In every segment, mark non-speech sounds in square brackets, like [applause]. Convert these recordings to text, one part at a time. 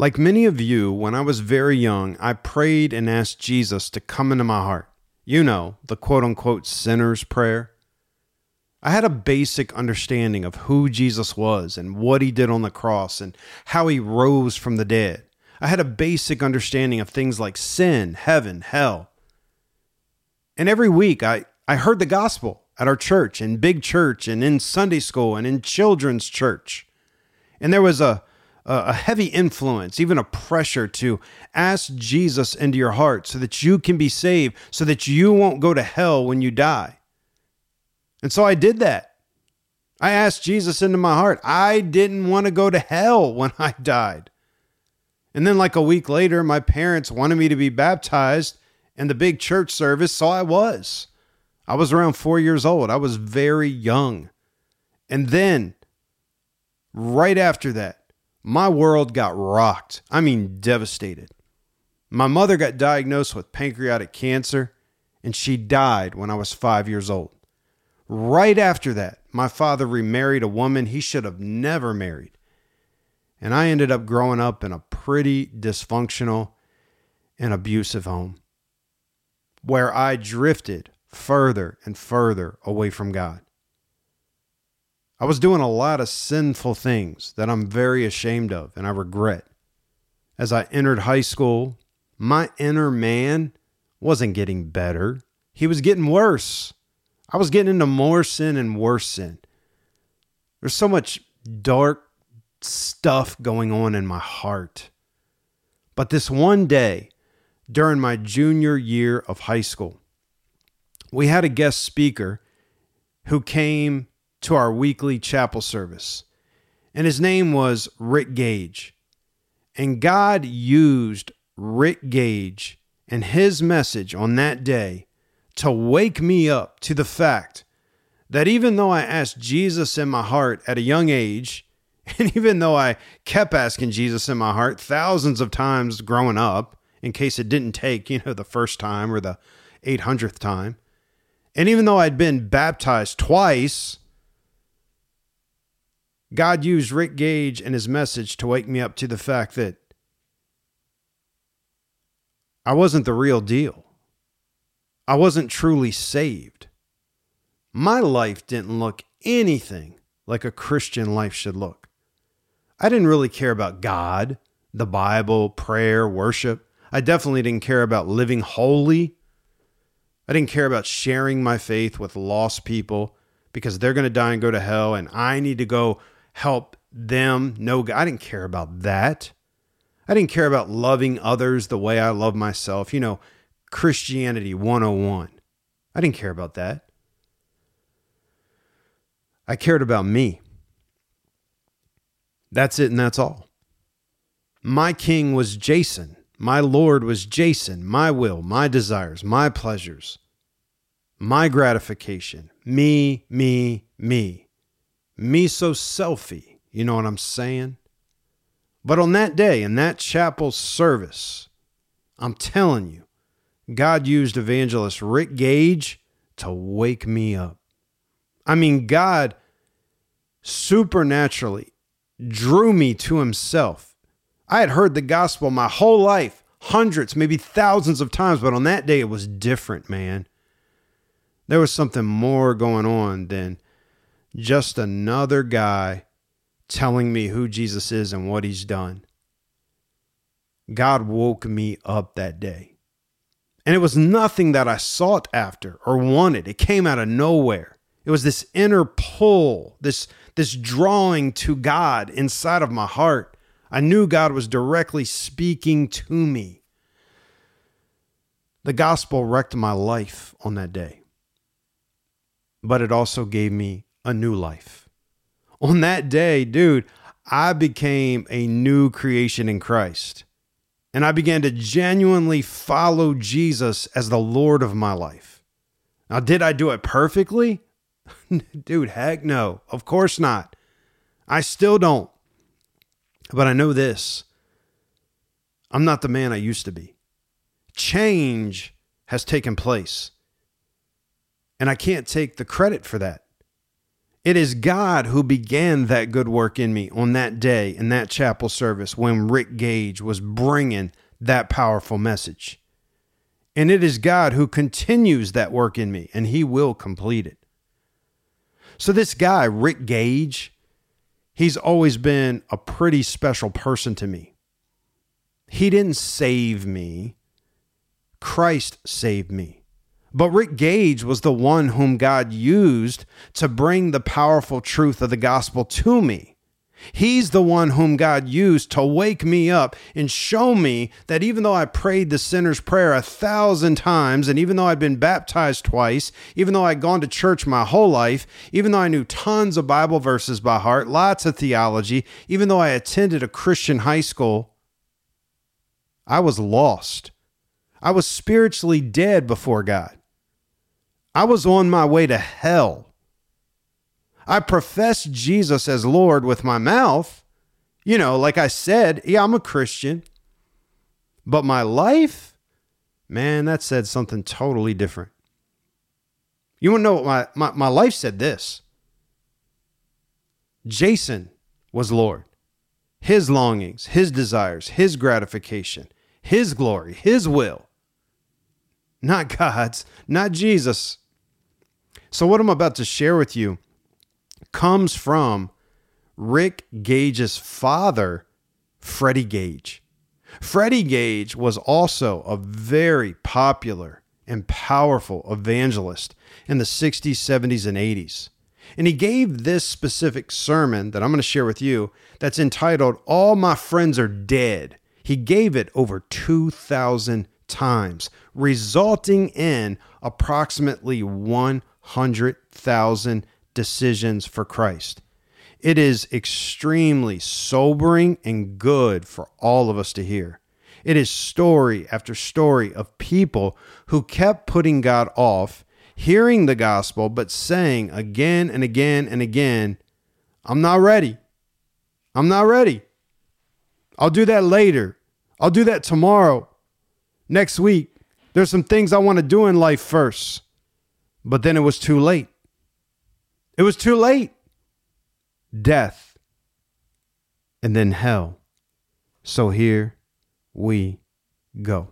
Like many of you, when I was very young, I prayed and asked Jesus to come into my heart. You know, the quote unquote sinner's prayer. I had a basic understanding of who Jesus was and what he did on the cross and how he rose from the dead. I had a basic understanding of things like sin, heaven, hell. And every week I, I heard the gospel at our church, in big church, and in Sunday school, and in children's church. And there was a, a heavy influence, even a pressure to ask Jesus into your heart so that you can be saved, so that you won't go to hell when you die. And so I did that. I asked Jesus into my heart. I didn't want to go to hell when I died. And then, like a week later, my parents wanted me to be baptized in the big church service, so I was. I was around four years old. I was very young. And then, right after that, my world got rocked. I mean, devastated. My mother got diagnosed with pancreatic cancer, and she died when I was five years old. Right after that, my father remarried a woman he should have never married. And I ended up growing up in a pretty dysfunctional and abusive home where I drifted further and further away from God. I was doing a lot of sinful things that I'm very ashamed of and I regret. As I entered high school, my inner man wasn't getting better, he was getting worse. I was getting into more sin and worse sin. There's so much dark stuff going on in my heart. But this one day, during my junior year of high school, we had a guest speaker who came to our weekly chapel service, and his name was Rick Gage. And God used Rick Gage and his message on that day to wake me up to the fact that even though I asked Jesus in my heart at a young age, [laughs] and even though I kept asking Jesus in my heart thousands of times growing up, in case it didn't take, you know, the first time or the 800th time, and even though I'd been baptized twice, God used Rick Gage and his message to wake me up to the fact that I wasn't the real deal. I wasn't truly saved. My life didn't look anything like a Christian life should look. I didn't really care about God, the Bible, prayer, worship. I definitely didn't care about living holy. I didn't care about sharing my faith with lost people because they're going to die and go to hell and I need to go help them know God. I didn't care about that. I didn't care about loving others the way I love myself. You know, Christianity 101. I didn't care about that. I cared about me. That's it and that's all. My king was Jason. My Lord was Jason. My will, my desires, my pleasures, my gratification. Me, me, me. Me so selfie. You know what I'm saying? But on that day, in that chapel service, I'm telling you, God used evangelist Rick Gage to wake me up. I mean, God supernaturally drew me to himself. I had heard the gospel my whole life, hundreds, maybe thousands of times, but on that day it was different, man. There was something more going on than just another guy telling me who Jesus is and what he's done. God woke me up that day. And it was nothing that I sought after or wanted. It came out of nowhere. It was this inner pull, this this drawing to God inside of my heart. I knew God was directly speaking to me. The gospel wrecked my life on that day. But it also gave me a new life. On that day, dude, I became a new creation in Christ. And I began to genuinely follow Jesus as the Lord of my life. Now, did I do it perfectly? [laughs] Dude, heck no. Of course not. I still don't. But I know this I'm not the man I used to be. Change has taken place. And I can't take the credit for that. It is God who began that good work in me on that day in that chapel service when Rick Gage was bringing that powerful message. And it is God who continues that work in me, and He will complete it. So, this guy, Rick Gage, he's always been a pretty special person to me. He didn't save me, Christ saved me. But Rick Gage was the one whom God used to bring the powerful truth of the gospel to me. He's the one whom God used to wake me up and show me that even though I prayed the sinner's prayer a thousand times, and even though I'd been baptized twice, even though I'd gone to church my whole life, even though I knew tons of Bible verses by heart, lots of theology, even though I attended a Christian high school, I was lost. I was spiritually dead before God. I was on my way to hell. I professed Jesus as Lord with my mouth. You know, like I said, yeah, I'm a Christian. But my life, man, that said something totally different. You want to know what my, my, my life said this Jason was Lord. His longings, his desires, his gratification, his glory, his will. Not God's, not Jesus. So, what I'm about to share with you comes from Rick Gage's father, Freddie Gage. Freddie Gage was also a very popular and powerful evangelist in the 60s, 70s, and 80s. And he gave this specific sermon that I'm going to share with you that's entitled All My Friends Are Dead. He gave it over 2,000 times, resulting in approximately 100,000 decisions for Christ. It is extremely sobering and good for all of us to hear. It is story after story of people who kept putting God off, hearing the gospel, but saying again and again and again, I'm not ready. I'm not ready. I'll do that later. I'll do that tomorrow. Next week. There's some things I want to do in life first. But then it was too late. It was too late. Death and then hell. So here we go.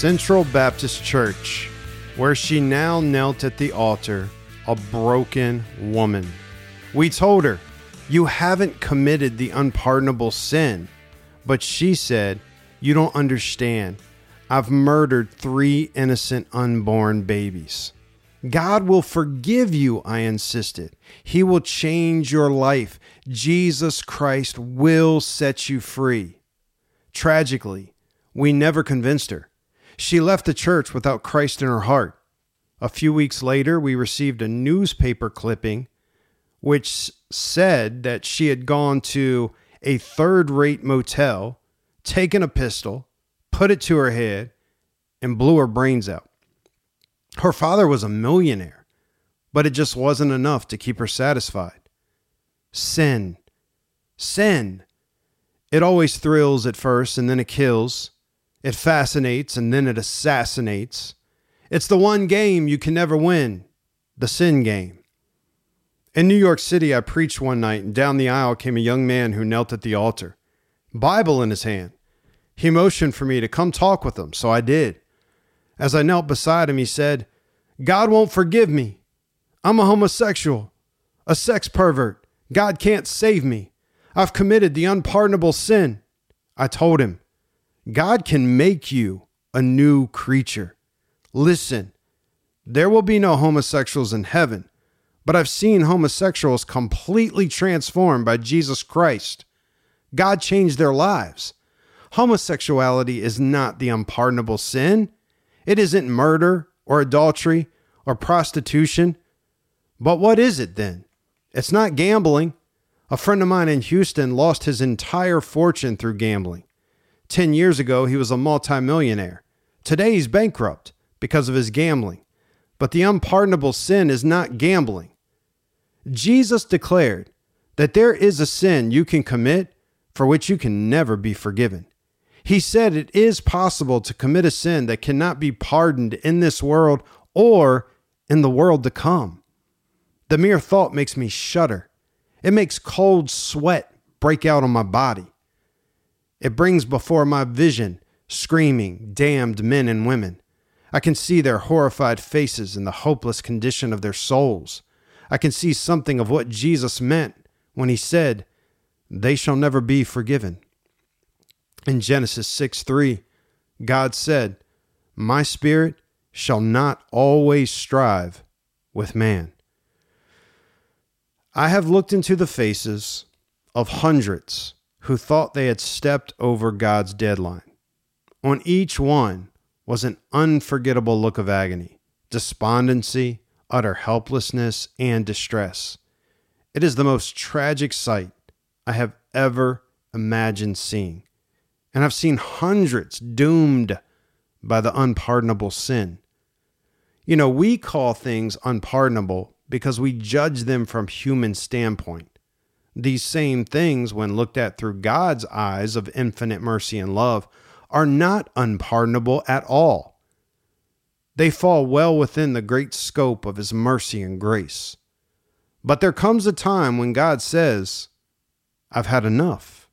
Central Baptist Church, where she now knelt at the altar, a broken woman. We told her, You haven't committed the unpardonable sin. But she said, You don't understand. I've murdered three innocent unborn babies. God will forgive you, I insisted. He will change your life. Jesus Christ will set you free. Tragically, we never convinced her. She left the church without Christ in her heart. A few weeks later, we received a newspaper clipping which said that she had gone to a third rate motel, taken a pistol, put it to her head, and blew her brains out. Her father was a millionaire, but it just wasn't enough to keep her satisfied. Sin. Sin. It always thrills at first and then it kills. It fascinates and then it assassinates. It's the one game you can never win the sin game. In New York City, I preached one night, and down the aisle came a young man who knelt at the altar, Bible in his hand. He motioned for me to come talk with him, so I did. As I knelt beside him, he said, God won't forgive me. I'm a homosexual, a sex pervert. God can't save me. I've committed the unpardonable sin. I told him, God can make you a new creature. Listen, there will be no homosexuals in heaven, but I've seen homosexuals completely transformed by Jesus Christ. God changed their lives. Homosexuality is not the unpardonable sin. It isn't murder or adultery or prostitution. But what is it then? It's not gambling. A friend of mine in Houston lost his entire fortune through gambling. 10 years ago, he was a multimillionaire. Today, he's bankrupt because of his gambling. But the unpardonable sin is not gambling. Jesus declared that there is a sin you can commit for which you can never be forgiven. He said it is possible to commit a sin that cannot be pardoned in this world or in the world to come. The mere thought makes me shudder. It makes cold sweat break out on my body. It brings before my vision screaming, damned men and women. I can see their horrified faces and the hopeless condition of their souls. I can see something of what Jesus meant when he said, They shall never be forgiven. In Genesis 6 3, God said, My spirit shall not always strive with man. I have looked into the faces of hundreds who thought they had stepped over God's deadline. On each one was an unforgettable look of agony, despondency, utter helplessness, and distress. It is the most tragic sight I have ever imagined seeing and I've seen hundreds doomed by the unpardonable sin. You know, we call things unpardonable because we judge them from human standpoint. These same things, when looked at through God's eyes of infinite mercy and love, are not unpardonable at all. They fall well within the great scope of His mercy and grace. But there comes a time when God says, I've had enough.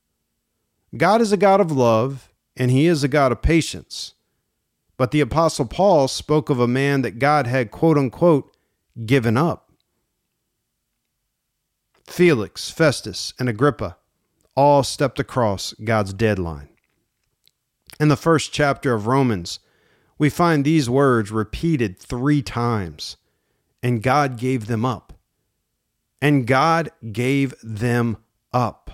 God is a God of love, and he is a God of patience. But the Apostle Paul spoke of a man that God had, quote unquote, given up. Felix, Festus, and Agrippa all stepped across God's deadline. In the first chapter of Romans, we find these words repeated three times, and God gave them up. And God gave them up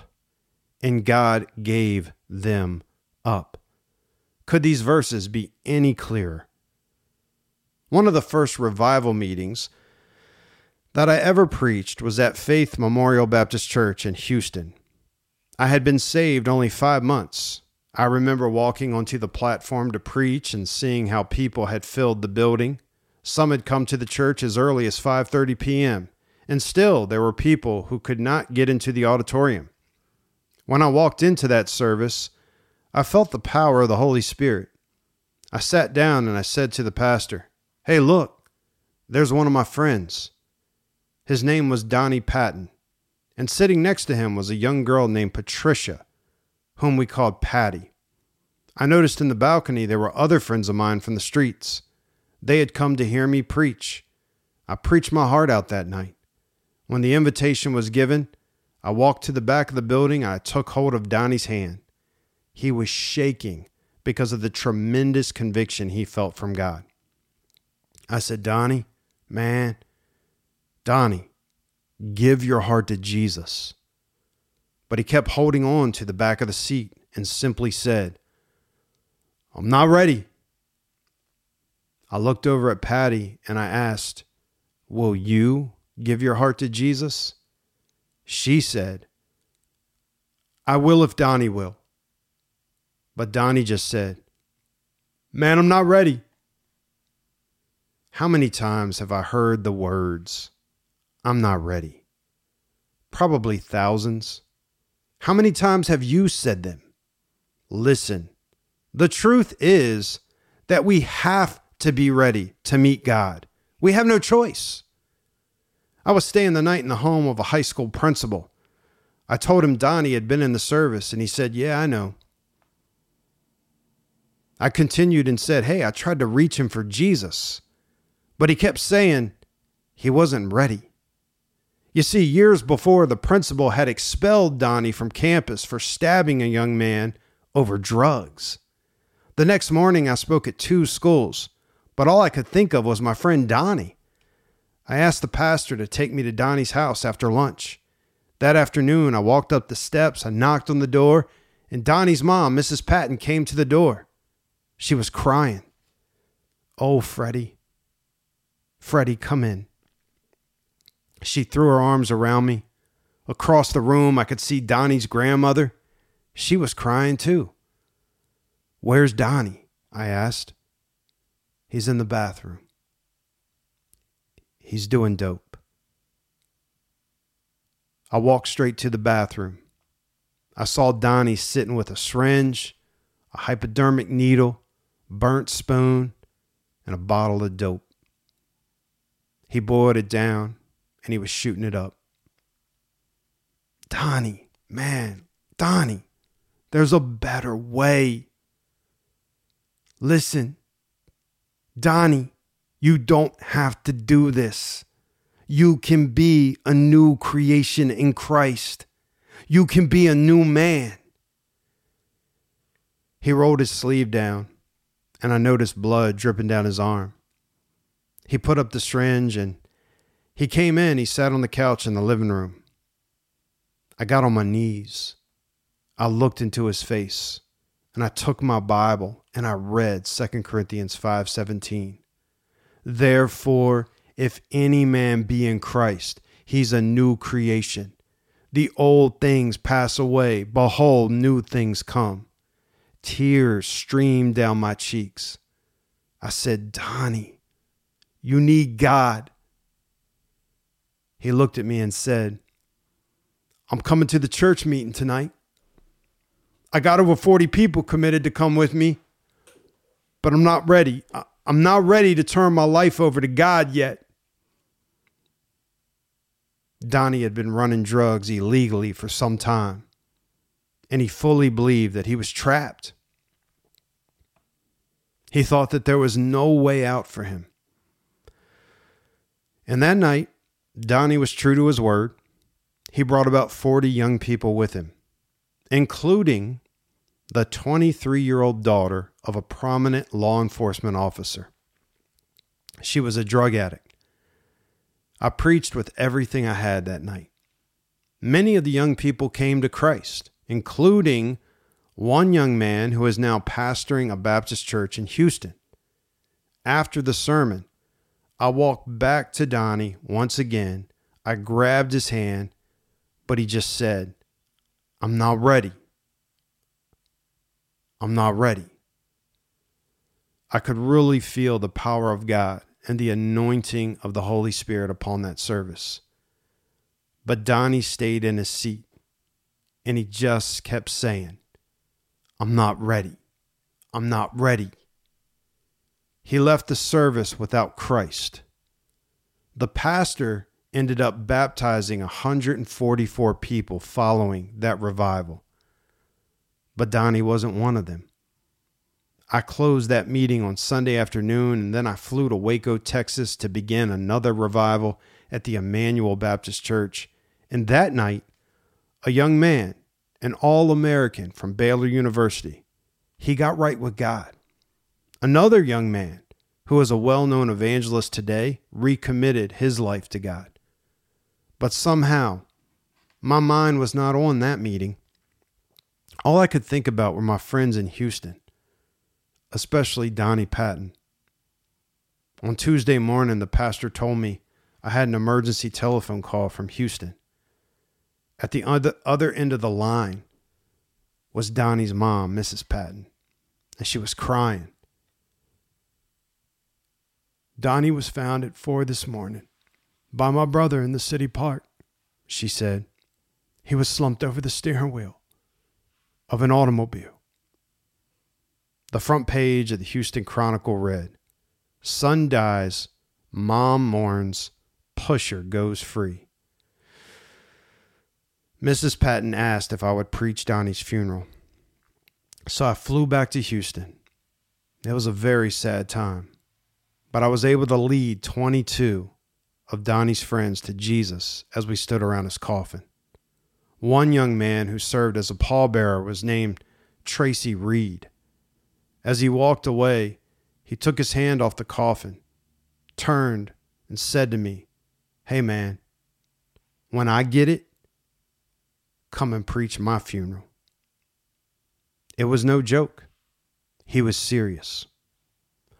and God gave them up. Could these verses be any clearer? One of the first revival meetings that I ever preached was at Faith Memorial Baptist Church in Houston. I had been saved only five months. I remember walking onto the platform to preach and seeing how people had filled the building. Some had come to the church as early as 5:30 p.m., and still there were people who could not get into the auditorium. When I walked into that service, I felt the power of the Holy Spirit. I sat down and I said to the pastor, Hey, look, there's one of my friends. His name was Donnie Patton, and sitting next to him was a young girl named Patricia, whom we called Patty. I noticed in the balcony there were other friends of mine from the streets. They had come to hear me preach. I preached my heart out that night. When the invitation was given, I walked to the back of the building. I took hold of Donnie's hand. He was shaking because of the tremendous conviction he felt from God. I said, Donnie, man, Donnie, give your heart to Jesus. But he kept holding on to the back of the seat and simply said, I'm not ready. I looked over at Patty and I asked, Will you give your heart to Jesus? She said, I will if Donnie will. But Donnie just said, Man, I'm not ready. How many times have I heard the words, I'm not ready? Probably thousands. How many times have you said them? Listen, the truth is that we have to be ready to meet God. We have no choice. I was staying the night in the home of a high school principal. I told him Donnie had been in the service, and he said, Yeah, I know. I continued and said, Hey, I tried to reach him for Jesus, but he kept saying he wasn't ready. You see, years before, the principal had expelled Donnie from campus for stabbing a young man over drugs. The next morning, I spoke at two schools, but all I could think of was my friend Donnie. I asked the pastor to take me to Donnie's house after lunch. That afternoon, I walked up the steps, I knocked on the door, and Donnie's mom, Mrs. Patton, came to the door. She was crying. Oh, Freddie. Freddie, come in. She threw her arms around me. Across the room, I could see Donnie's grandmother. She was crying too. Where's Donnie? I asked. He's in the bathroom. He's doing dope. I walked straight to the bathroom. I saw Donnie sitting with a syringe, a hypodermic needle, burnt spoon, and a bottle of dope. He boiled it down and he was shooting it up. Donnie, man, Donnie, there's a better way. Listen, Donnie, you don't have to do this. You can be a new creation in Christ. You can be a new man. He rolled his sleeve down, and I noticed blood dripping down his arm. He put up the syringe and he came in. He sat on the couch in the living room. I got on my knees. I looked into his face, and I took my Bible and I read 2 Corinthians 5:17. Therefore, if any man be in Christ, he's a new creation. The old things pass away. Behold, new things come. Tears streamed down my cheeks. I said, Donnie, you need God. He looked at me and said, I'm coming to the church meeting tonight. I got over 40 people committed to come with me, but I'm not ready. I'm not ready to turn my life over to God yet. Donnie had been running drugs illegally for some time, and he fully believed that he was trapped. He thought that there was no way out for him. And that night, Donnie was true to his word. He brought about 40 young people with him, including the 23 year old daughter of a prominent law enforcement officer. She was a drug addict I preached with everything I had that night. Many of the young people came to Christ, including one young man who is now pastoring a Baptist church in Houston. After the sermon, I walked back to Donnie once again. I grabbed his hand, but he just said, I'm not ready. I'm not ready. I could really feel the power of God and the anointing of the Holy Spirit upon that service. But Donnie stayed in his seat and he just kept saying, I'm not ready. I'm not ready. He left the service without Christ. The pastor ended up baptizing 144 people following that revival. But Donnie wasn't one of them. I closed that meeting on Sunday afternoon, and then I flew to Waco, Texas to begin another revival at the Emmanuel Baptist Church. And that night, a young man, an all American from Baylor University, he got right with God. Another young man, who is a well known evangelist today, recommitted his life to God. But somehow, my mind was not on that meeting. All I could think about were my friends in Houston especially Donnie Patton. On Tuesday morning, the pastor told me I had an emergency telephone call from Houston. At the other end of the line was Donnie's mom, Mrs. Patton, and she was crying. Donnie was found at four this morning by my brother in the city park, she said. He was slumped over the steering wheel of an automobile. The front page of the Houston Chronicle read Son dies, mom mourns, pusher goes free. Mrs. Patton asked if I would preach Donnie's funeral. So I flew back to Houston. It was a very sad time, but I was able to lead 22 of Donnie's friends to Jesus as we stood around his coffin. One young man who served as a pallbearer was named Tracy Reed. As he walked away, he took his hand off the coffin, turned, and said to me, Hey man, when I get it, come and preach my funeral. It was no joke. He was serious.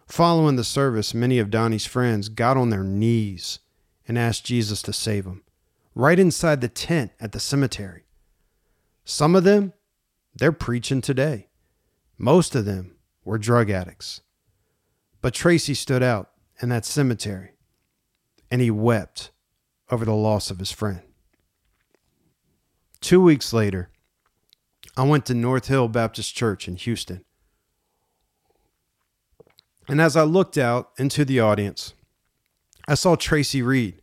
Following the service, many of Donnie's friends got on their knees and asked Jesus to save them, right inside the tent at the cemetery. Some of them, they're preaching today. Most of them were drug addicts. But Tracy stood out in that cemetery and he wept over the loss of his friend. Two weeks later, I went to North Hill Baptist Church in Houston. And as I looked out into the audience, I saw Tracy Reed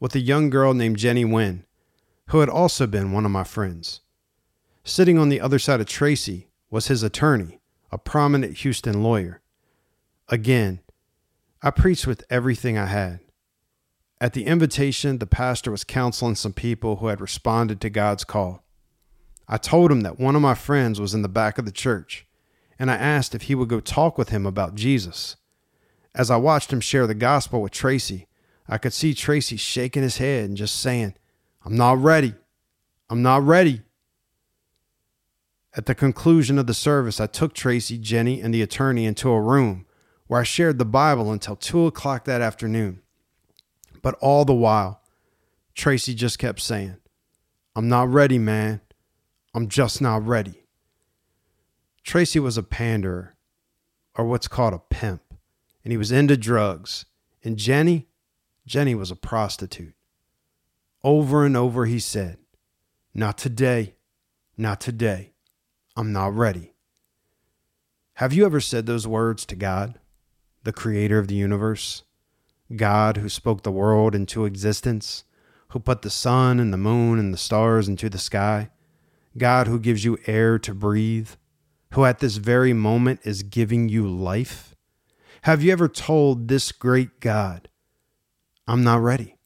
with a young girl named Jenny Wynn, who had also been one of my friends. Sitting on the other side of Tracy was his attorney, a prominent Houston lawyer. Again, I preached with everything I had. At the invitation, the pastor was counseling some people who had responded to God's call. I told him that one of my friends was in the back of the church, and I asked if he would go talk with him about Jesus. As I watched him share the gospel with Tracy, I could see Tracy shaking his head and just saying, I'm not ready. I'm not ready. At the conclusion of the service, I took Tracy, Jenny, and the attorney into a room where I shared the Bible until 2 o'clock that afternoon. But all the while, Tracy just kept saying, I'm not ready, man. I'm just not ready. Tracy was a panderer, or what's called a pimp, and he was into drugs. And Jenny, Jenny was a prostitute. Over and over he said, Not today, not today. I'm not ready. Have you ever said those words to God, the creator of the universe? God who spoke the world into existence, who put the sun and the moon and the stars into the sky? God who gives you air to breathe, who at this very moment is giving you life? Have you ever told this great God, I'm not ready?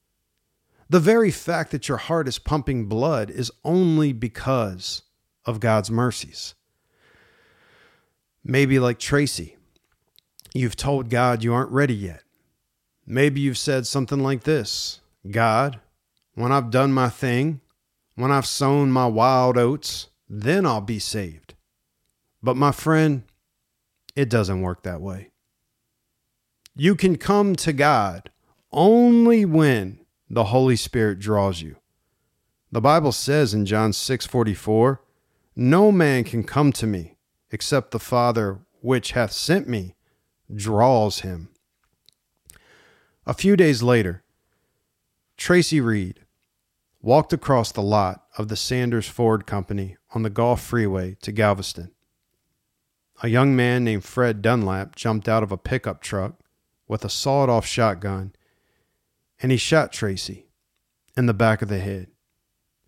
The very fact that your heart is pumping blood is only because of God's mercies. Maybe like Tracy, you've told God you aren't ready yet. Maybe you've said something like this God, when I've done my thing, when I've sown my wild oats, then I'll be saved. But my friend, it doesn't work that way. You can come to God only when the Holy Spirit draws you. The Bible says in John 6:44, "No man can come to me except the Father which hath sent me draws him." A few days later, Tracy Reed walked across the lot of the Sanders Ford Company on the Gulf Freeway to Galveston. A young man named Fred Dunlap jumped out of a pickup truck with a sawed off shotgun and he shot Tracy in the back of the head.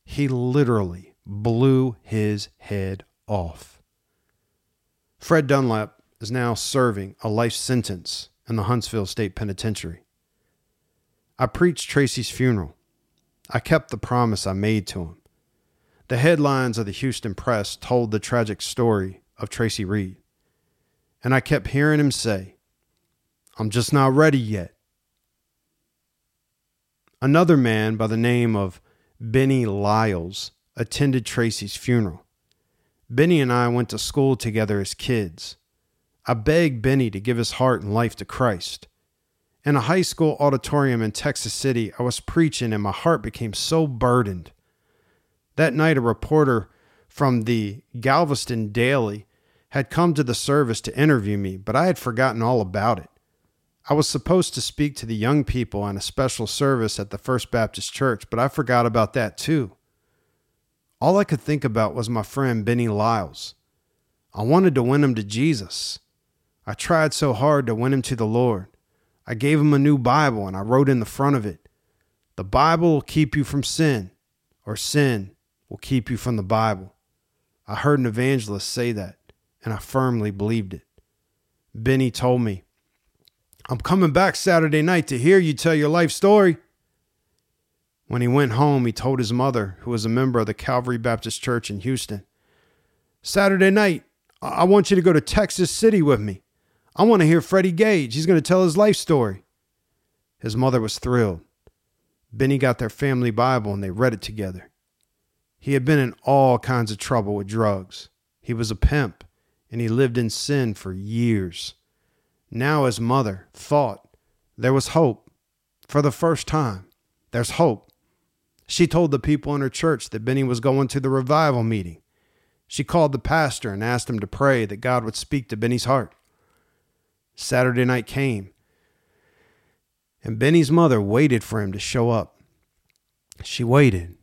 He literally blew his head off. Fred Dunlap is now serving a life sentence in the Huntsville State Penitentiary. I preached Tracy's funeral I kept the promise I made to him. The headlines of the Houston Press told the tragic story of Tracy Reed. And I kept hearing him say, I'm just not ready yet. Another man by the name of Benny Lyles attended Tracy's funeral. Benny and I went to school together as kids. I begged Benny to give his heart and life to Christ. In a high school auditorium in Texas City, I was preaching and my heart became so burdened. That night, a reporter from the Galveston Daily had come to the service to interview me, but I had forgotten all about it. I was supposed to speak to the young people on a special service at the First Baptist Church, but I forgot about that too. All I could think about was my friend Benny Lyles. I wanted to win him to Jesus. I tried so hard to win him to the Lord. I gave him a new Bible and I wrote in the front of it, The Bible will keep you from sin, or sin will keep you from the Bible. I heard an evangelist say that, and I firmly believed it. Benny told me, I'm coming back Saturday night to hear you tell your life story. When he went home, he told his mother, who was a member of the Calvary Baptist Church in Houston, Saturday night, I want you to go to Texas City with me. I want to hear Freddie Gage. He's going to tell his life story. His mother was thrilled. Benny got their family Bible and they read it together. He had been in all kinds of trouble with drugs. He was a pimp and he lived in sin for years. Now his mother thought there was hope. For the first time, there's hope. She told the people in her church that Benny was going to the revival meeting. She called the pastor and asked him to pray that God would speak to Benny's heart. Saturday night came, and Benny's mother waited for him to show up. She waited,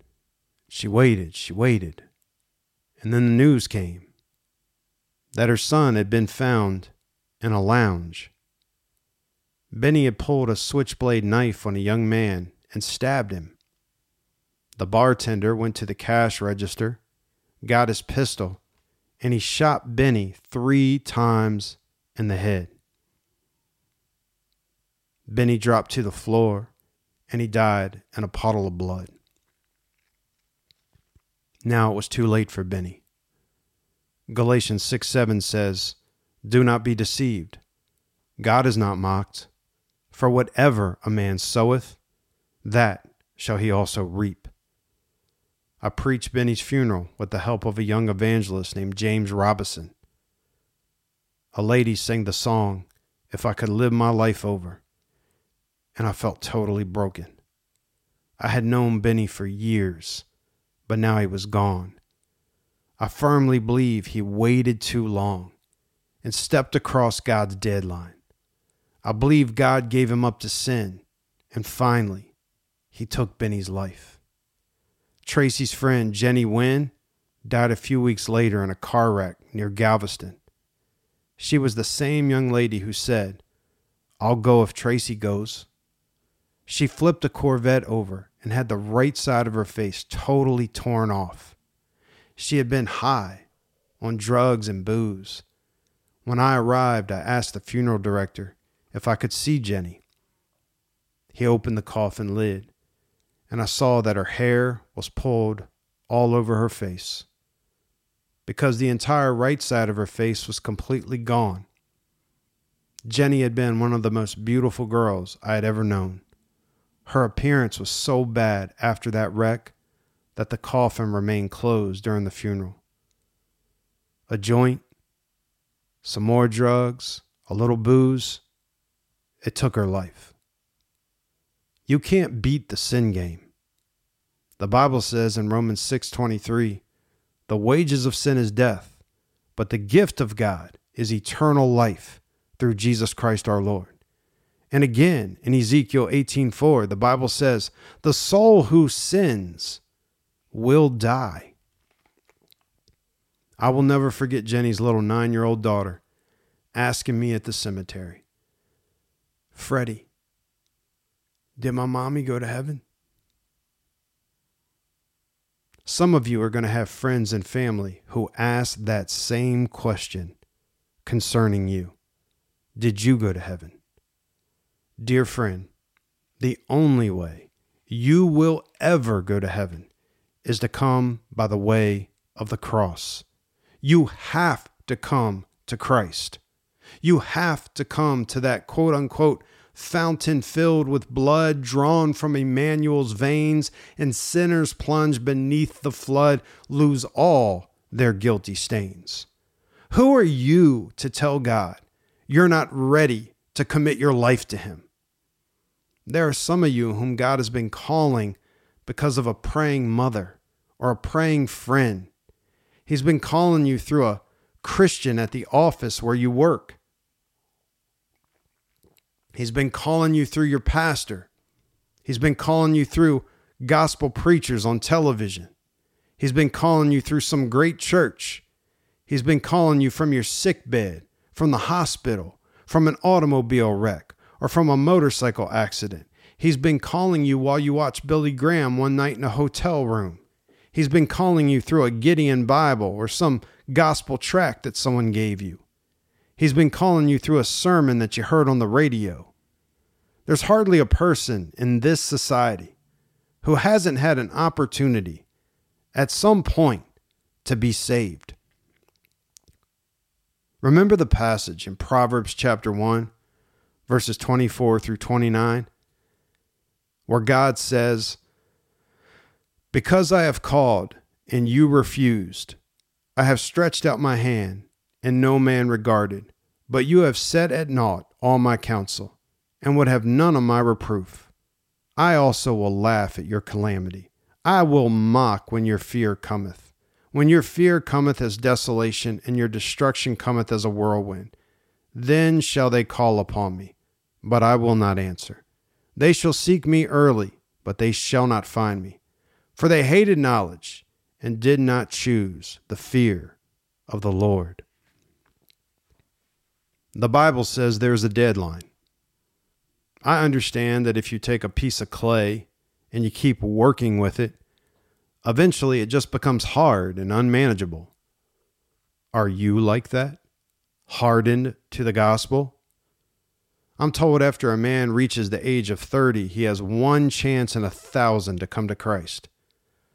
she waited, she waited. And then the news came that her son had been found in a lounge. Benny had pulled a switchblade knife on a young man and stabbed him. The bartender went to the cash register, got his pistol, and he shot Benny three times in the head. Benny dropped to the floor and he died in a puddle of blood. Now it was too late for Benny. Galatians 6 7 says, Do not be deceived. God is not mocked. For whatever a man soweth, that shall he also reap. I preached Benny's funeral with the help of a young evangelist named James Robison. A lady sang the song, If I Could Live My Life Over, and I felt totally broken. I had known Benny for years, but now he was gone. I firmly believe he waited too long and stepped across God's deadline. I believe God gave him up to sin, and finally, he took Benny's life. Tracy's friend, Jenny Wynn, died a few weeks later in a car wreck near Galveston. She was the same young lady who said, I'll go if Tracy goes. She flipped a Corvette over and had the right side of her face totally torn off. She had been high on drugs and booze. When I arrived, I asked the funeral director if I could see Jenny. He opened the coffin lid, and I saw that her hair was pulled all over her face because the entire right side of her face was completely gone. Jenny had been one of the most beautiful girls I had ever known. Her appearance was so bad after that wreck that the coffin remained closed during the funeral. A joint, some more drugs, a little booze, it took her life. You can't beat the sin game. The Bible says in Romans 6:23, "The wages of sin is death, but the gift of God is eternal life through Jesus Christ our Lord." And again, in Ezekiel 18:4, the Bible says, "The soul who sins will die." I will never forget Jenny's little 9-year-old daughter asking me at the cemetery, Freddie, did my mommy go to heaven? Some of you are going to have friends and family who ask that same question concerning you Did you go to heaven? Dear friend, the only way you will ever go to heaven is to come by the way of the cross. You have to come to Christ. You have to come to that quote unquote fountain filled with blood drawn from Emmanuel's veins, and sinners plunge beneath the flood lose all their guilty stains. Who are you to tell God you're not ready to commit your life to Him? There are some of you whom God has been calling because of a praying mother or a praying friend. He's been calling you through a Christian at the office where you work. He's been calling you through your pastor. He's been calling you through gospel preachers on television. He's been calling you through some great church. He's been calling you from your sick bed, from the hospital, from an automobile wreck, or from a motorcycle accident. He's been calling you while you watch Billy Graham one night in a hotel room. He's been calling you through a Gideon Bible or some gospel tract that someone gave you. He's been calling you through a sermon that you heard on the radio. There's hardly a person in this society who hasn't had an opportunity at some point to be saved. Remember the passage in Proverbs chapter 1, verses 24 through 29, where God says, Because I have called and you refused, I have stretched out my hand and no man regarded. But you have set at naught all my counsel, and would have none of my reproof. I also will laugh at your calamity. I will mock when your fear cometh. When your fear cometh as desolation, and your destruction cometh as a whirlwind, then shall they call upon me, but I will not answer. They shall seek me early, but they shall not find me. For they hated knowledge, and did not choose the fear of the Lord. The Bible says there's a deadline. I understand that if you take a piece of clay and you keep working with it, eventually it just becomes hard and unmanageable. Are you like that? Hardened to the gospel? I'm told after a man reaches the age of 30, he has one chance in a thousand to come to Christ.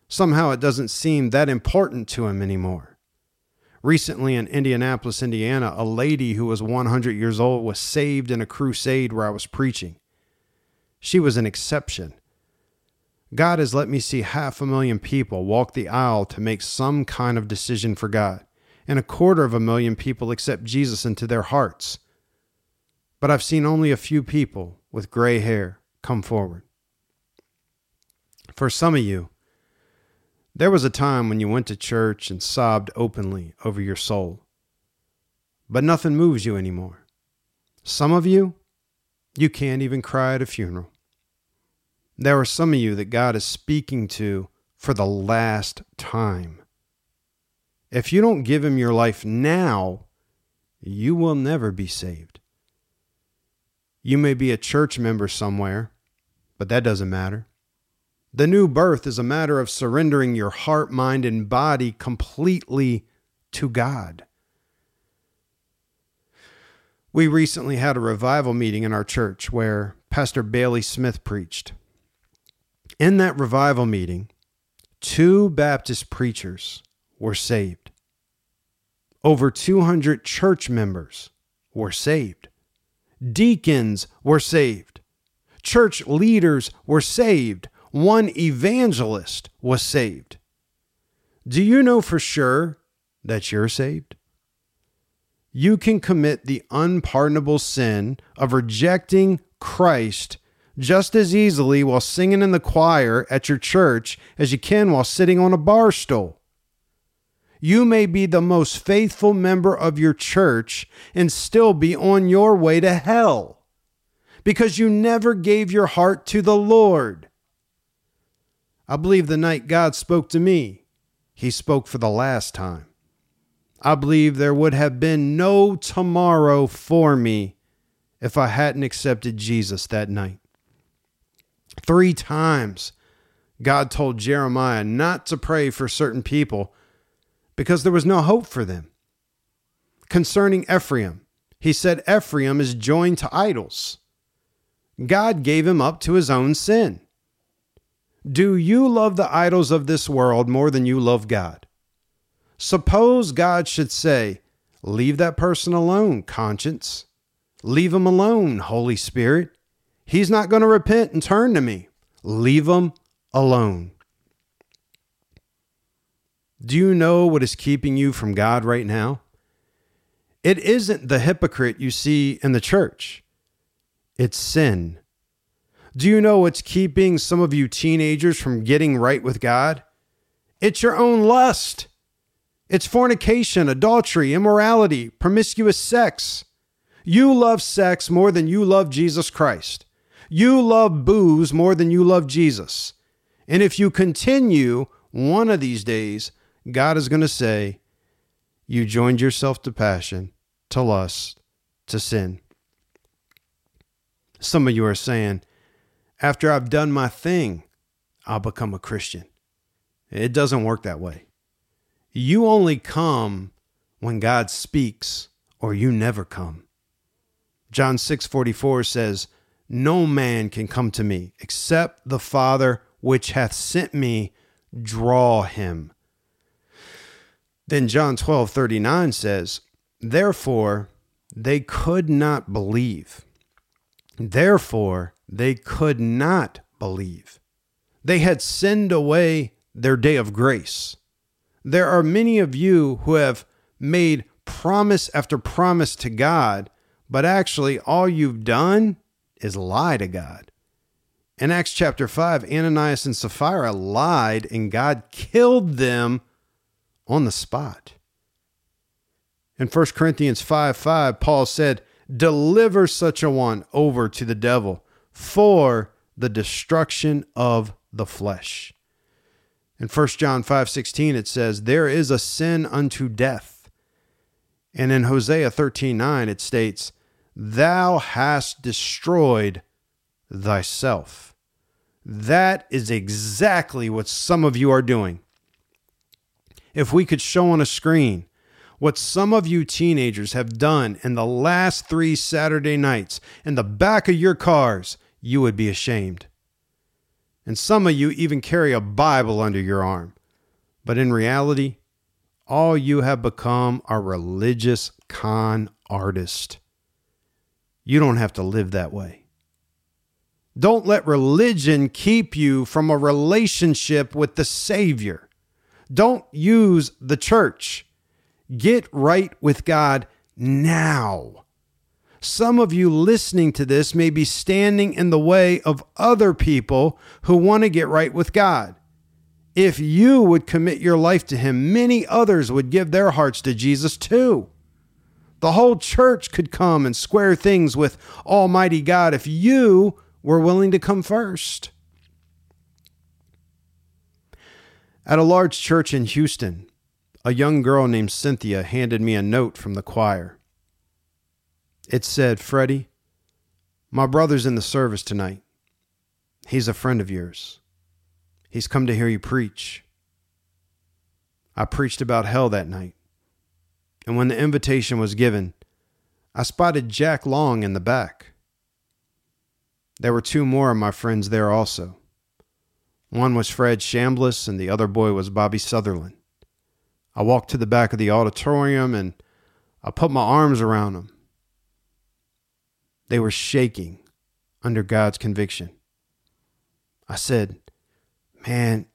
Somehow it doesn't seem that important to him anymore. Recently in Indianapolis, Indiana, a lady who was 100 years old was saved in a crusade where I was preaching. She was an exception. God has let me see half a million people walk the aisle to make some kind of decision for God, and a quarter of a million people accept Jesus into their hearts. But I've seen only a few people with gray hair come forward. For some of you, there was a time when you went to church and sobbed openly over your soul. But nothing moves you anymore. Some of you, you can't even cry at a funeral. There are some of you that God is speaking to for the last time. If you don't give Him your life now, you will never be saved. You may be a church member somewhere, but that doesn't matter. The new birth is a matter of surrendering your heart, mind, and body completely to God. We recently had a revival meeting in our church where Pastor Bailey Smith preached. In that revival meeting, two Baptist preachers were saved. Over 200 church members were saved. Deacons were saved. Church leaders were saved one evangelist was saved. Do you know for sure that you're saved? You can commit the unpardonable sin of rejecting Christ just as easily while singing in the choir at your church as you can while sitting on a bar stool. You may be the most faithful member of your church and still be on your way to hell because you never gave your heart to the Lord. I believe the night God spoke to me, He spoke for the last time. I believe there would have been no tomorrow for me if I hadn't accepted Jesus that night. Three times, God told Jeremiah not to pray for certain people because there was no hope for them. Concerning Ephraim, he said Ephraim is joined to idols. God gave him up to his own sin. Do you love the idols of this world more than you love God? Suppose God should say, Leave that person alone, conscience. Leave him alone, Holy Spirit. He's not going to repent and turn to me. Leave him alone. Do you know what is keeping you from God right now? It isn't the hypocrite you see in the church, it's sin. Do you know what's keeping some of you teenagers from getting right with God? It's your own lust. It's fornication, adultery, immorality, promiscuous sex. You love sex more than you love Jesus Christ. You love booze more than you love Jesus. And if you continue, one of these days, God is going to say, You joined yourself to passion, to lust, to sin. Some of you are saying, after I've done my thing, I'll become a Christian. It doesn't work that way. You only come when God speaks or you never come. John 6:44 says, "No man can come to me except the Father which hath sent me draw him." Then John 12:39 says, "Therefore they could not believe. Therefore they could not believe. They had sinned away their day of grace. There are many of you who have made promise after promise to God, but actually all you've done is lie to God. In Acts chapter 5, Ananias and Sapphira lied and God killed them on the spot. In 1 Corinthians 5 5, Paul said, Deliver such a one over to the devil for the destruction of the flesh. In 1 John 5 16, it says, There is a sin unto death. And in Hosea 13 9, it states, Thou hast destroyed thyself. That is exactly what some of you are doing. If we could show on a screen what some of you teenagers have done in the last three Saturday nights in the back of your cars, you would be ashamed. And some of you even carry a Bible under your arm. But in reality, all you have become are religious con artists. You don't have to live that way. Don't let religion keep you from a relationship with the Savior. Don't use the church. Get right with God now. Some of you listening to this may be standing in the way of other people who want to get right with God. If you would commit your life to Him, many others would give their hearts to Jesus too. The whole church could come and square things with Almighty God if you were willing to come first. At a large church in Houston, a young girl named Cynthia handed me a note from the choir. It said, Freddie, my brother's in the service tonight. He's a friend of yours. He's come to hear you preach. I preached about hell that night. And when the invitation was given, I spotted Jack Long in the back. There were two more of my friends there also. One was Fred Chambliss, and the other boy was Bobby Sutherland. I walked to the back of the auditorium and I put my arms around them. They were shaking under God's conviction. I said, Man,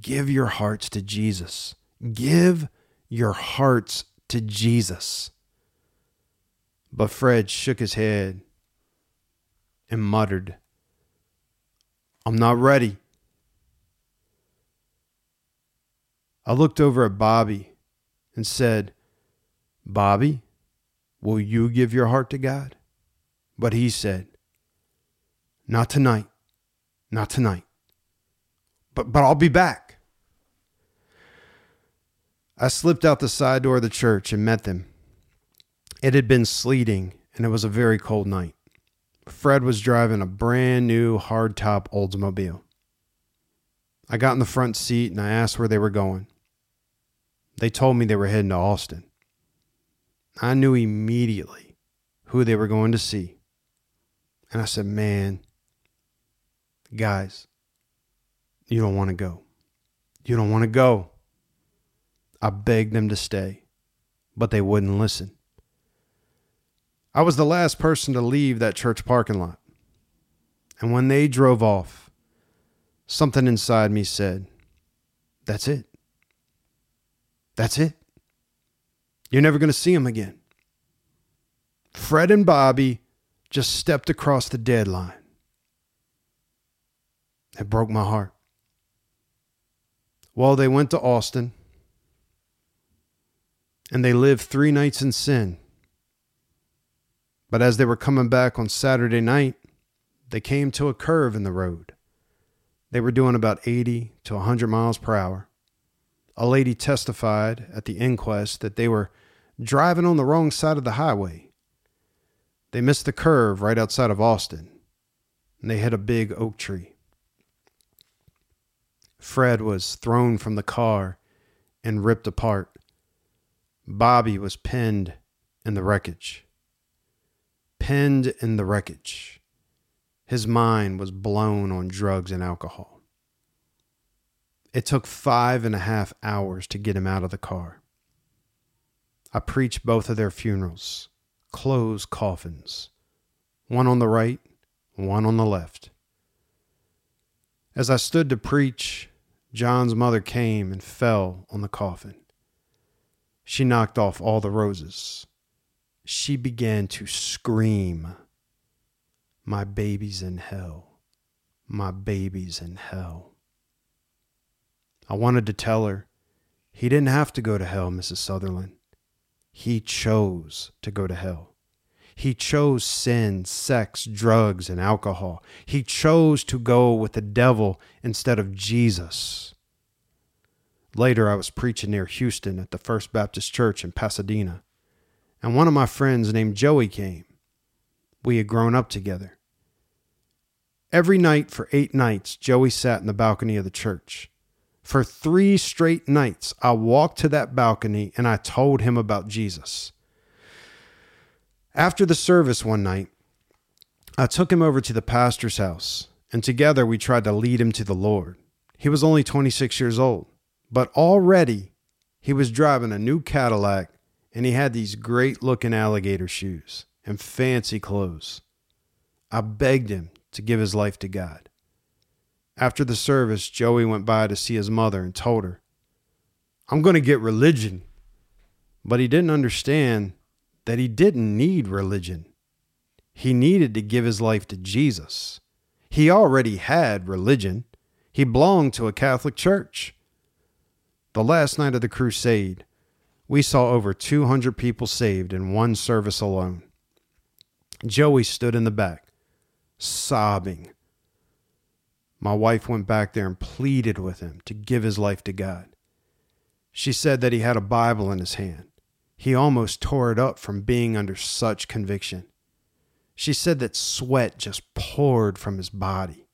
give your hearts to Jesus. Give your hearts to Jesus. But Fred shook his head and muttered, I'm not ready. I looked over at Bobby and said, Bobby, will you give your heart to God? But he said, Not tonight. Not tonight. But, but I'll be back. I slipped out the side door of the church and met them. It had been sleeting and it was a very cold night. Fred was driving a brand new hardtop Oldsmobile. I got in the front seat and I asked where they were going. They told me they were heading to Austin. I knew immediately who they were going to see. And I said, Man, guys, you don't want to go. You don't want to go. I begged them to stay, but they wouldn't listen. I was the last person to leave that church parking lot. And when they drove off, something inside me said, That's it. That's it. You're never going to see them again. Fred and Bobby just stepped across the deadline. It broke my heart. Well, they went to Austin and they lived three nights in sin. But as they were coming back on Saturday night, they came to a curve in the road. They were doing about 80 to 100 miles per hour. A lady testified at the inquest that they were driving on the wrong side of the highway. They missed the curve right outside of Austin, and they hit a big oak tree. Fred was thrown from the car and ripped apart. Bobby was pinned in the wreckage. Pinned in the wreckage. His mind was blown on drugs and alcohol. It took five and a half hours to get him out of the car. I preached both of their funerals, closed coffins, one on the right, one on the left. As I stood to preach, John's mother came and fell on the coffin. She knocked off all the roses. She began to scream, My baby's in hell. My baby's in hell. I wanted to tell her, He didn't have to go to hell, Mrs. Sutherland. He chose to go to hell. He chose sin, sex, drugs, and alcohol. He chose to go with the devil instead of Jesus. Later, I was preaching near Houston at the First Baptist Church in Pasadena, and one of my friends named Joey came. We had grown up together. Every night for eight nights, Joey sat in the balcony of the church. For three straight nights, I walked to that balcony and I told him about Jesus. After the service one night, I took him over to the pastor's house, and together we tried to lead him to the Lord. He was only 26 years old, but already he was driving a new Cadillac and he had these great looking alligator shoes and fancy clothes. I begged him to give his life to God. After the service, Joey went by to see his mother and told her, I'm going to get religion. But he didn't understand that he didn't need religion. He needed to give his life to Jesus. He already had religion. He belonged to a Catholic church. The last night of the crusade, we saw over 200 people saved in one service alone. Joey stood in the back, sobbing. My wife went back there and pleaded with him to give his life to God. She said that he had a Bible in his hand. He almost tore it up from being under such conviction. She said that sweat just poured from his body.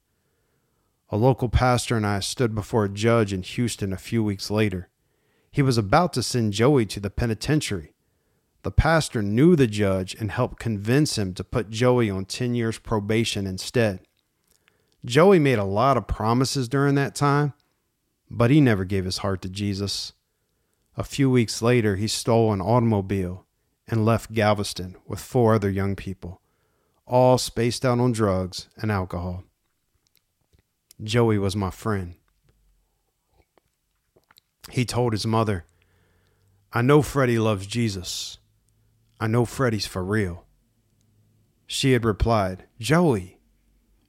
A local pastor and I stood before a judge in Houston a few weeks later. He was about to send Joey to the penitentiary. The pastor knew the judge and helped convince him to put Joey on 10 years probation instead. Joey made a lot of promises during that time, but he never gave his heart to Jesus. A few weeks later, he stole an automobile and left Galveston with four other young people, all spaced out on drugs and alcohol. Joey was my friend. He told his mother, I know Freddie loves Jesus. I know Freddie's for real. She had replied, Joey,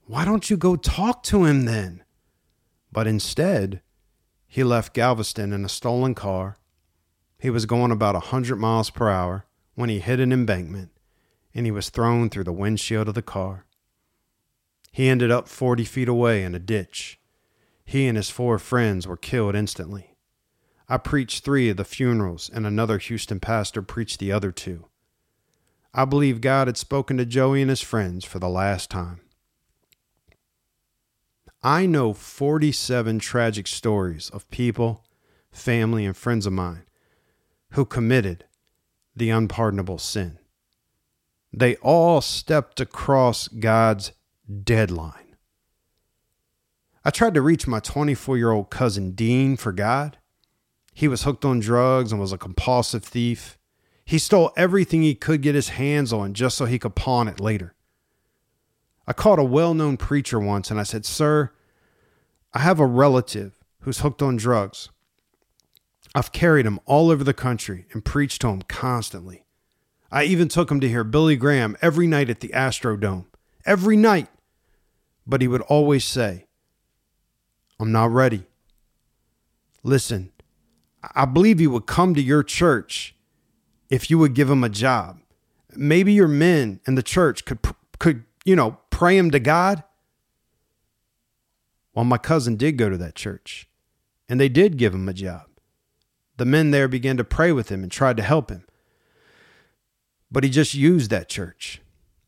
why don't you go talk to him then? But instead, he left Galveston in a stolen car he was going about a 100 miles per hour when he hit an embankment and he was thrown through the windshield of the car. He ended up 40 feet away in a ditch. He and his four friends were killed instantly. I preached three of the funerals, and another Houston pastor preached the other two. I believe God had spoken to Joey and his friends for the last time. I know 47 tragic stories of people, family, and friends of mine who committed the unpardonable sin. They all stepped across God's deadline. I tried to reach my 24 year old cousin Dean for God. He was hooked on drugs and was a compulsive thief. He stole everything he could get his hands on just so he could pawn it later. I called a well known preacher once and I said, Sir, I have a relative who's hooked on drugs. I've carried him all over the country and preached to him constantly. I even took him to hear Billy Graham every night at the Astrodome. Every night. But he would always say, I'm not ready. Listen, I believe he would come to your church if you would give him a job. Maybe your men in the church could could, you know, pray him to God. Well, my cousin did go to that church, and they did give him a job. The men there began to pray with him and tried to help him. But he just used that church.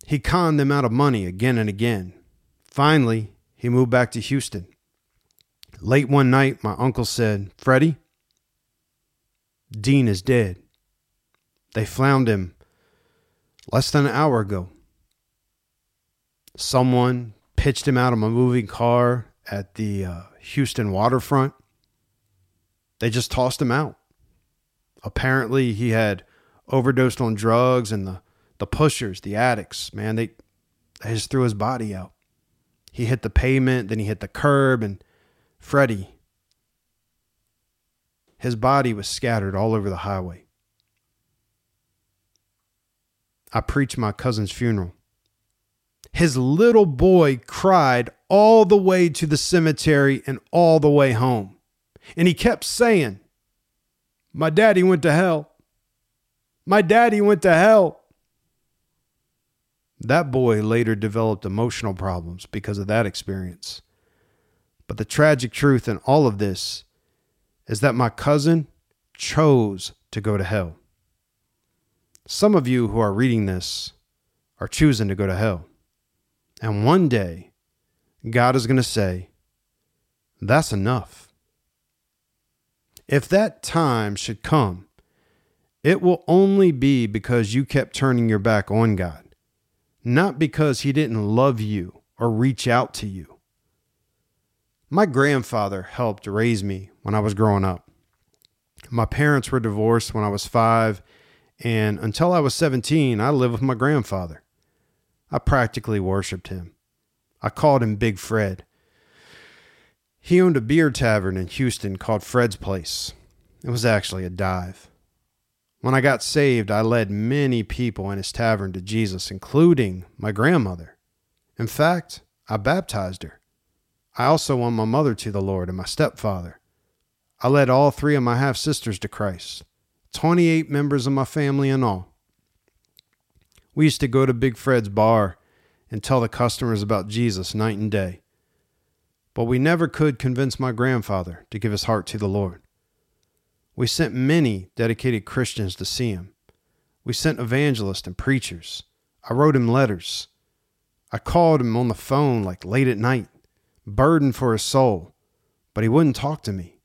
He conned them out of money again and again. Finally, he moved back to Houston. Late one night, my uncle said, Freddie, Dean is dead. They found him less than an hour ago. Someone pitched him out of a moving car at the uh, Houston waterfront. They just tossed him out. Apparently, he had overdosed on drugs, and the, the pushers, the addicts, man, they, they just threw his body out. He hit the pavement, then he hit the curb, and Freddie, his body was scattered all over the highway. I preached my cousin's funeral. His little boy cried all the way to the cemetery and all the way home. And he kept saying, My daddy went to hell. My daddy went to hell. That boy later developed emotional problems because of that experience. But the tragic truth in all of this is that my cousin chose to go to hell. Some of you who are reading this are choosing to go to hell. And one day, God is going to say, That's enough. If that time should come, it will only be because you kept turning your back on God, not because He didn't love you or reach out to you. My grandfather helped raise me when I was growing up. My parents were divorced when I was five, and until I was 17, I lived with my grandfather. I practically worshiped him. I called him Big Fred. He owned a beer tavern in Houston called Fred's Place. It was actually a dive. When I got saved, I led many people in his tavern to Jesus, including my grandmother. In fact, I baptized her. I also won my mother to the Lord and my stepfather. I led all three of my half sisters to Christ, 28 members of my family in all. We used to go to Big Fred's bar and tell the customers about Jesus night and day. But we never could convince my grandfather to give his heart to the Lord. We sent many dedicated Christians to see him. We sent evangelists and preachers. I wrote him letters. I called him on the phone like late at night, burdened for his soul, but he wouldn't talk to me.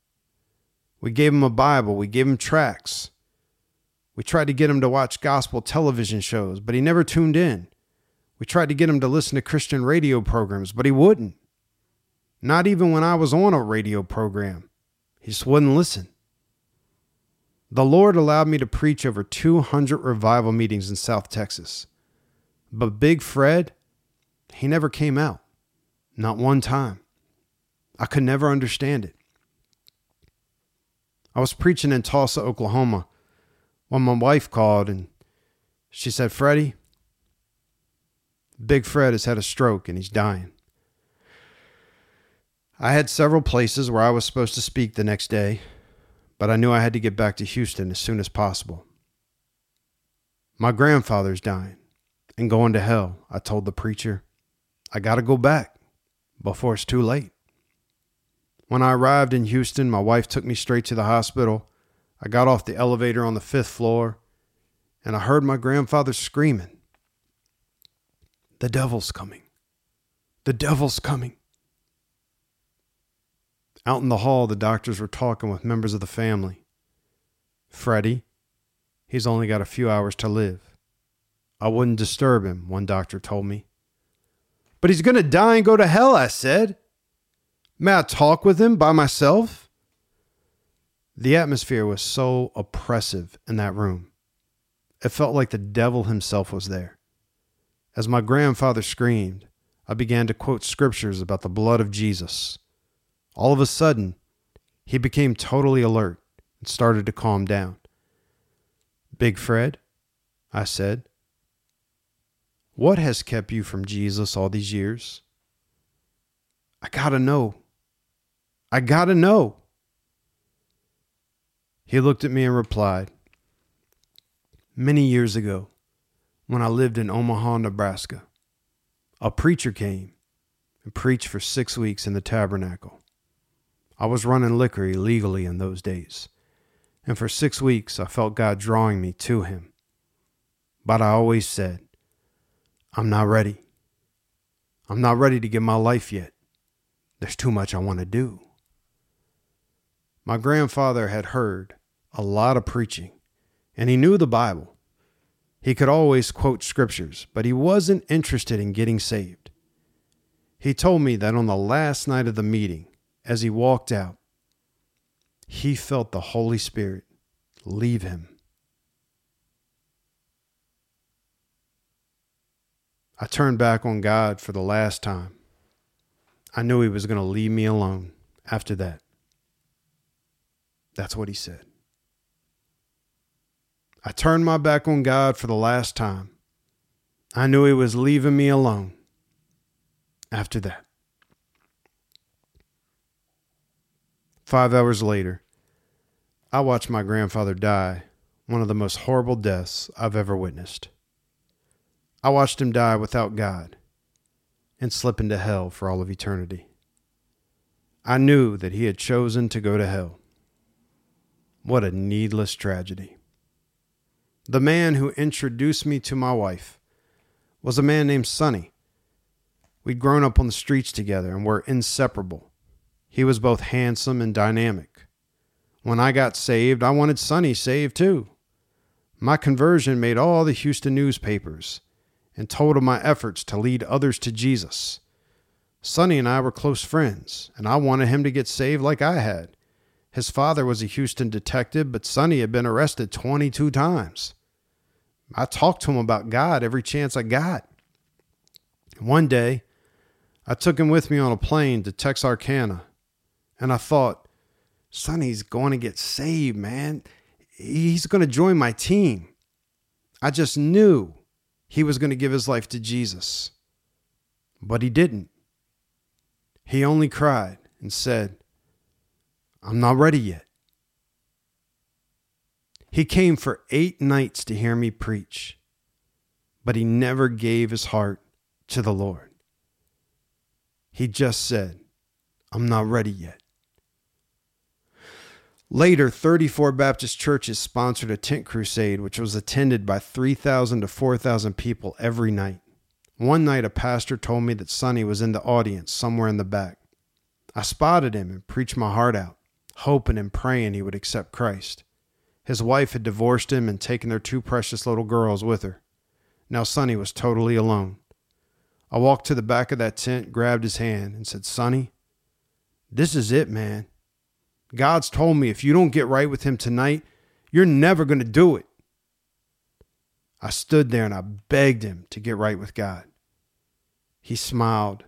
We gave him a Bible, we gave him tracts. We tried to get him to watch gospel television shows, but he never tuned in. We tried to get him to listen to Christian radio programs, but he wouldn't. Not even when I was on a radio program. He just wouldn't listen. The Lord allowed me to preach over 200 revival meetings in South Texas. But Big Fred, he never came out. Not one time. I could never understand it. I was preaching in Tulsa, Oklahoma, when my wife called and she said, Freddie, Big Fred has had a stroke and he's dying. I had several places where I was supposed to speak the next day, but I knew I had to get back to Houston as soon as possible. My grandfather's dying and going to hell, I told the preacher. I got to go back before it's too late. When I arrived in Houston, my wife took me straight to the hospital I got off the elevator on the fifth floor and I heard my grandfather screaming, The devil's coming. The devil's coming. Out in the hall, the doctors were talking with members of the family. Freddie, he's only got a few hours to live. I wouldn't disturb him, one doctor told me. But he's going to die and go to hell, I said. May I talk with him by myself? The atmosphere was so oppressive in that room. It felt like the devil himself was there. As my grandfather screamed, I began to quote scriptures about the blood of Jesus. All of a sudden, he became totally alert and started to calm down. Big Fred, I said, what has kept you from Jesus all these years? I gotta know. I gotta know. He looked at me and replied, Many years ago, when I lived in Omaha, Nebraska, a preacher came and preached for six weeks in the tabernacle. I was running liquor illegally in those days, and for six weeks I felt God drawing me to Him. But I always said, I'm not ready. I'm not ready to give my life yet. There's too much I want to do. My grandfather had heard a lot of preaching, and he knew the Bible. He could always quote scriptures, but he wasn't interested in getting saved. He told me that on the last night of the meeting, as he walked out, he felt the Holy Spirit leave him. I turned back on God for the last time. I knew He was going to leave me alone after that. That's what He said. I turned my back on God for the last time. I knew He was leaving me alone after that. Five hours later, I watched my grandfather die, one of the most horrible deaths I've ever witnessed. I watched him die without God and slip into hell for all of eternity. I knew that he had chosen to go to hell. What a needless tragedy. The man who introduced me to my wife was a man named Sonny. We'd grown up on the streets together and were inseparable. He was both handsome and dynamic. When I got saved, I wanted Sonny saved too. My conversion made all the Houston newspapers and told of my efforts to lead others to Jesus. Sonny and I were close friends, and I wanted him to get saved like I had. His father was a Houston detective, but Sonny had been arrested 22 times. I talked to him about God every chance I got. One day, I took him with me on a plane to Texarkana, and I thought, Sonny's going to get saved, man. He's going to join my team. I just knew he was going to give his life to Jesus. But he didn't. He only cried and said, I'm not ready yet. He came for eight nights to hear me preach, but he never gave his heart to the Lord. He just said, I'm not ready yet. Later, 34 Baptist churches sponsored a tent crusade, which was attended by 3,000 to 4,000 people every night. One night, a pastor told me that Sonny was in the audience somewhere in the back. I spotted him and preached my heart out, hoping and praying he would accept Christ. His wife had divorced him and taken their two precious little girls with her. Now Sonny was totally alone. I walked to the back of that tent, grabbed his hand, and said, Sonny, this is it, man. God's told me if you don't get right with Him tonight, you're never going to do it. I stood there and I begged him to get right with God. He smiled,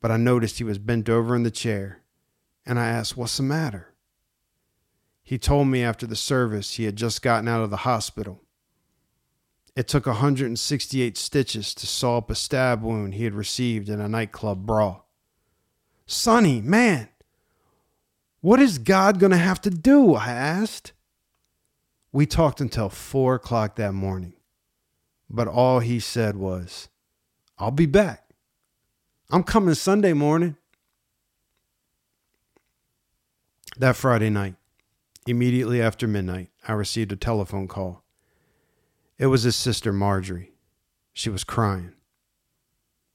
but I noticed he was bent over in the chair, and I asked, What's the matter? He told me after the service he had just gotten out of the hospital. It took 168 stitches to sew up a stab wound he had received in a nightclub brawl. Sonny, man, what is God going to have to do? I asked. We talked until four o'clock that morning, but all he said was, I'll be back. I'm coming Sunday morning. That Friday night, immediately after midnight, I received a telephone call. It was his sister Marjorie. She was crying.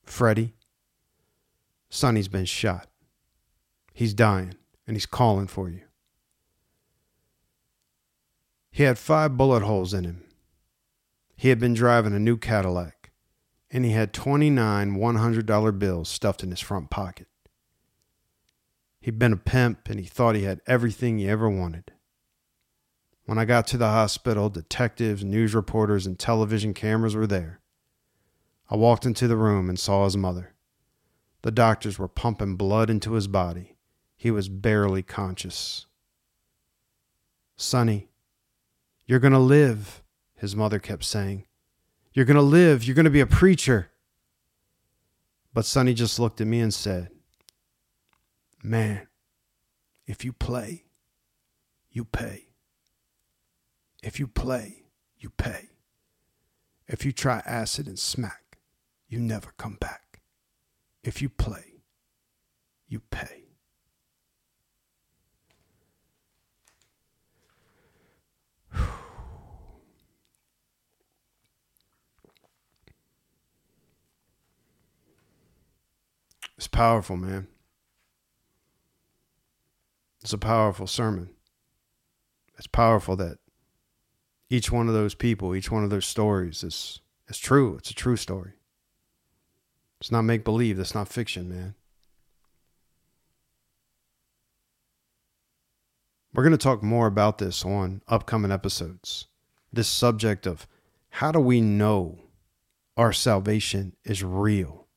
Freddie, Sonny's been shot. He's dying and he's calling for you. He had five bullet holes in him. He had been driving a new Cadillac, and he had 29 $100 bills stuffed in his front pocket. He'd been a pimp, and he thought he had everything he ever wanted. When I got to the hospital, detectives, news reporters, and television cameras were there. I walked into the room and saw his mother. The doctors were pumping blood into his body. He was barely conscious. Sonny, you're going to live, his mother kept saying. You're going to live. You're going to be a preacher. But Sonny just looked at me and said, Man, if you play, you pay. If you play, you pay. If you try acid and smack, you never come back. If you play, you pay. It's powerful, man. It's a powerful sermon. It's powerful that each one of those people, each one of those stories is is true. It's a true story. It's not make believe. That's not fiction, man. We're going to talk more about this on upcoming episodes. This subject of how do we know our salvation is real?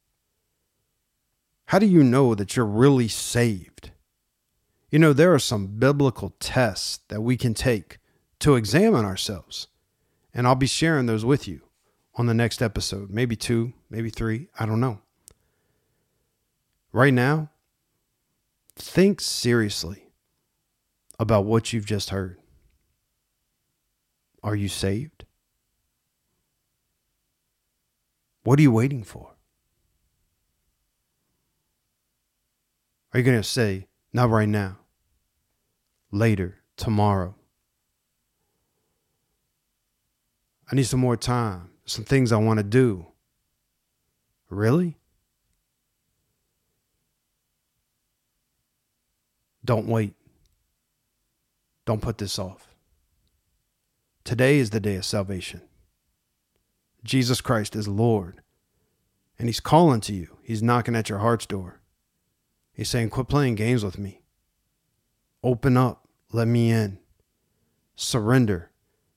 How do you know that you're really saved? You know, there are some biblical tests that we can take to examine ourselves. And I'll be sharing those with you on the next episode. Maybe two, maybe three. I don't know. Right now, think seriously about what you've just heard. Are you saved? What are you waiting for? Are you going to say, not right now, later, tomorrow? I need some more time, some things I want to do. Really? Don't wait. Don't put this off. Today is the day of salvation. Jesus Christ is Lord, and He's calling to you. He's knocking at your heart's door. He's saying, Quit playing games with me. Open up. Let me in. Surrender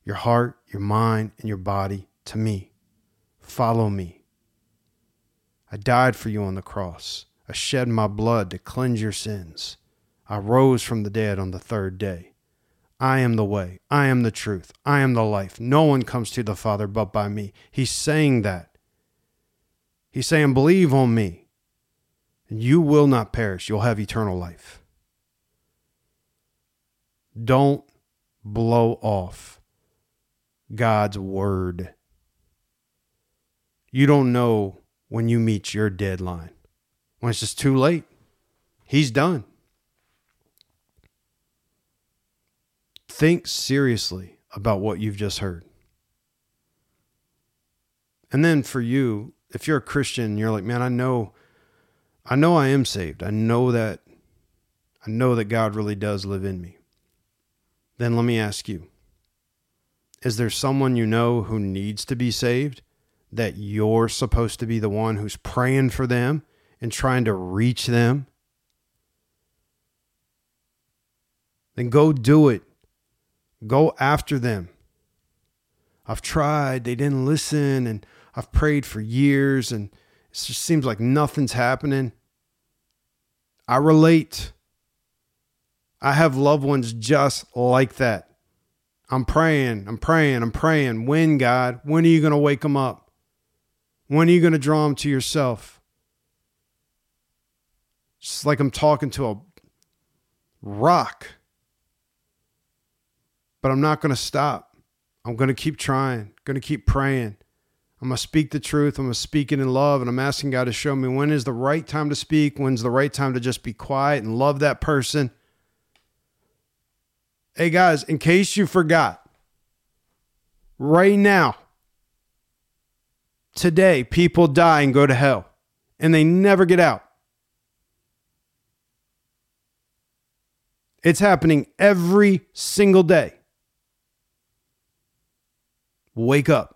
your heart, your mind, and your body to me. Follow me. I died for you on the cross. I shed my blood to cleanse your sins. I rose from the dead on the third day. I am the way. I am the truth. I am the life. No one comes to the Father but by me. He's saying that. He's saying, Believe on me, and you will not perish. You'll have eternal life. Don't blow off God's word. You don't know when you meet your deadline, when it's just too late. He's done. Think seriously about what you've just heard. And then for you, if you're a Christian, you're like, man, I know, I know I am saved. I know that, I know that God really does live in me. Then let me ask you is there someone you know who needs to be saved that you're supposed to be the one who's praying for them and trying to reach them? Then go do it. Go after them. I've tried, they didn't listen, and I've prayed for years, and it just seems like nothing's happening. I relate. I have loved ones just like that. I'm praying, I'm praying, I'm praying. When, God? When are you going to wake them up? When are you going to draw them to yourself? It's like I'm talking to a rock. But I'm not going to stop. I'm going to keep trying, going to keep praying. I'm going to speak the truth. I'm going to speak it in love. And I'm asking God to show me when is the right time to speak, when's the right time to just be quiet and love that person. Hey guys, in case you forgot, right now, today, people die and go to hell, and they never get out. It's happening every single day. Wake up.